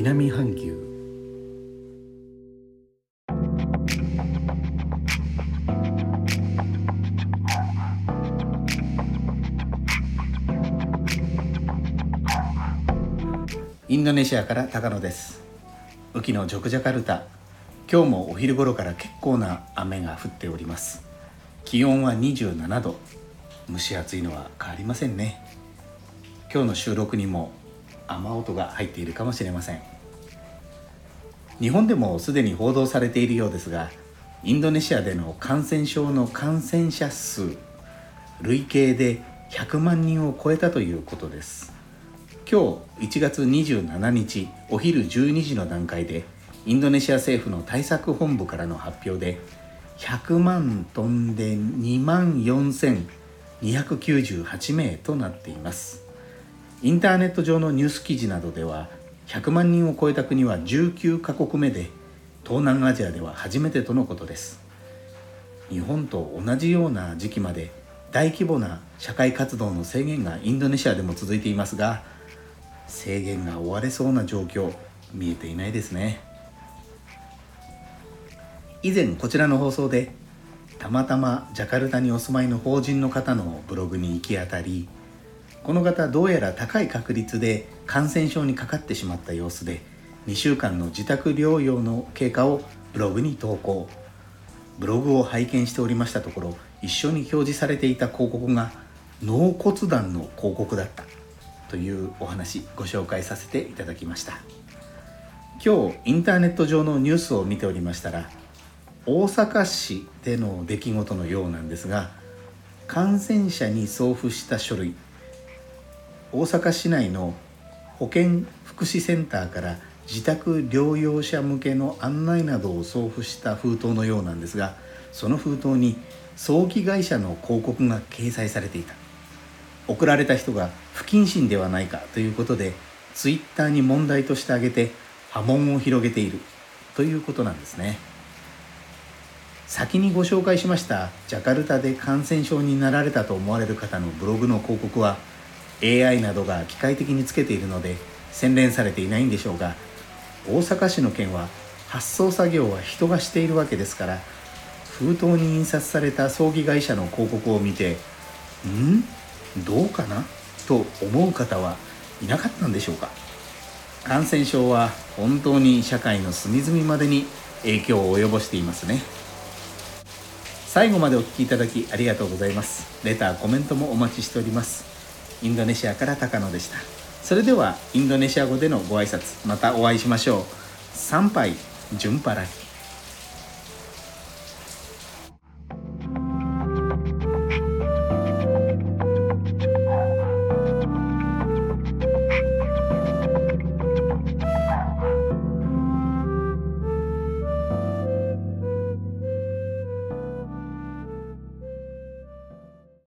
南半球。インドネシアから高野です。雨季のジョクジャカルタ。今日もお昼頃から結構な雨が降っております。気温は27度。蒸し暑いのは変わりませんね。今日の収録にも雨音が入っているかもしれません。日本でもすでに報道されているようですがインドネシアでの感染症の感染者数累計で100万人を超えたということです。今日1月27日お昼12時の段階でインドネシア政府の対策本部からの発表で100万トンで2万4298名となっています。インターネット上のニュース記事などでは100万人を超えた国は19カ国目で東南アジアでは初めてとのことです。日本と同じような時期まで大規模な社会活動の制限がインドネシアでも続いていますが制限が終われそうな状況見えていないですね。以前こちらの放送でたまたまジャカルタにお住まいの法人の方のブログに行き当たりこの方どうやら高い確率で感染症にかかってしまった様子で2週間の自宅療養の経過をブログに投稿。ブログを拝見しておりましたところ一緒に表示されていた広告が脳骨断の広告だった。というお話ご紹介させていただきました。今日インターネット上のニュースを見ておりましたら大阪市での出来事のようなんですが感染者に送付した書類大阪市内の保健福祉センターから自宅療養者向けの案内などを送付した封筒のようなんですがその封筒に葬儀会社の広告が掲載されていた。送られた人が不謹慎ではないかということでツイッターに問題として挙げて波紋を広げているということなんですね。先にご紹介しましたジャカルタで感染症になられたと思われる方のブログの広告は AI などが機械的につけているので洗練されていないんでしょうが大阪市の件は発送作業は人がしているわけですから封筒に印刷された葬儀会社の広告を見てん？どうかな？と思う方はいなかったんでしょうか？感染症は本当に社会の隅々までに影響を及ぼしていますね。最後までお聴きいただきありがとうございます。レターコメントもお待ちしております。インドネシアから高野でした。それではインドネシア語でのご挨拶またお会いしましょう。参拝順払い。